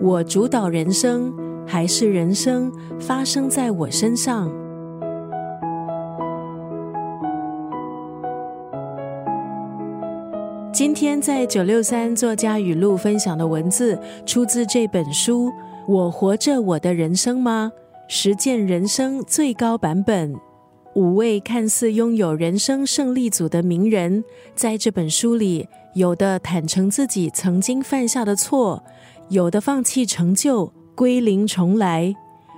我主导人生，还是人生发生在我身上？今天在九六三作家语录分享的文字，出自这本书《我活着我的人生吗？实践人生最高版本》。五位看似拥有人生胜利组的名人，在这本书里，有的坦诚自己曾经犯下的错，有的放弃成就，归零重来；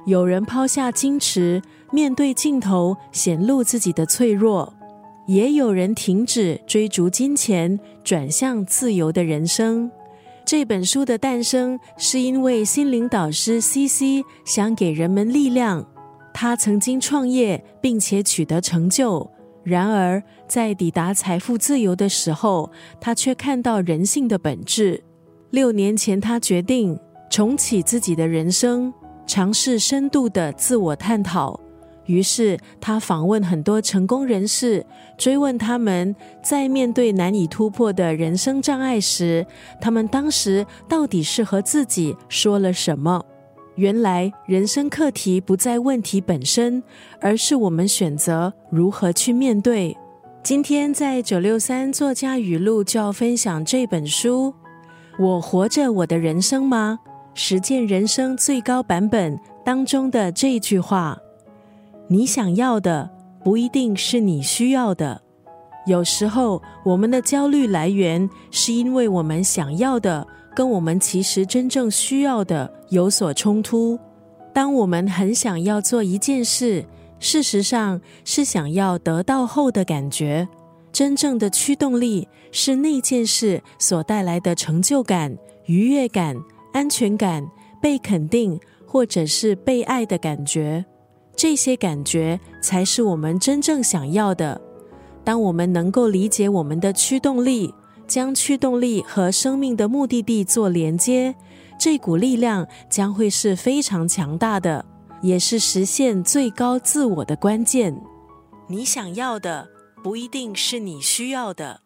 有人抛下矜持，面对镜头显露自己的脆弱。也有人停止追逐金钱，转向自由的人生。这本书的诞生是因为心灵导师 C C 想给人们力量。他曾经创业并且取得成就，然而在抵达财富自由的时候，他却看到人性的本质。六年前，他决定重启自己的人生，尝试深度的自我探讨。于是，他访问很多成功人士，追问他们在面对难以突破的人生障碍时，他们当时到底是和自己说了什么。原来，人生课题不在问题本身，而是我们选择如何去面对。今天在九六三作家语录就要分享这本书《我活着我的人生吗？实践人生最高版本》当中的这句话。你想要的不一定是你需要的。有时候，我们的焦虑来源是因为我们想要的跟我们其实真正需要的有所冲突。当我们很想要做一件事，事实上是想要得到后的感觉。真正的驱动力是那件事所带来的成就感、愉悦感、安全感、被肯定或者是被爱的感觉。这些感觉才是我们真正想要的。当我们能够理解我们的驱动力，将驱动力和生命的目的地做连接，这股力量将会是非常强大的，也是实现最高自我的关键。你想要的不一定是你需要的。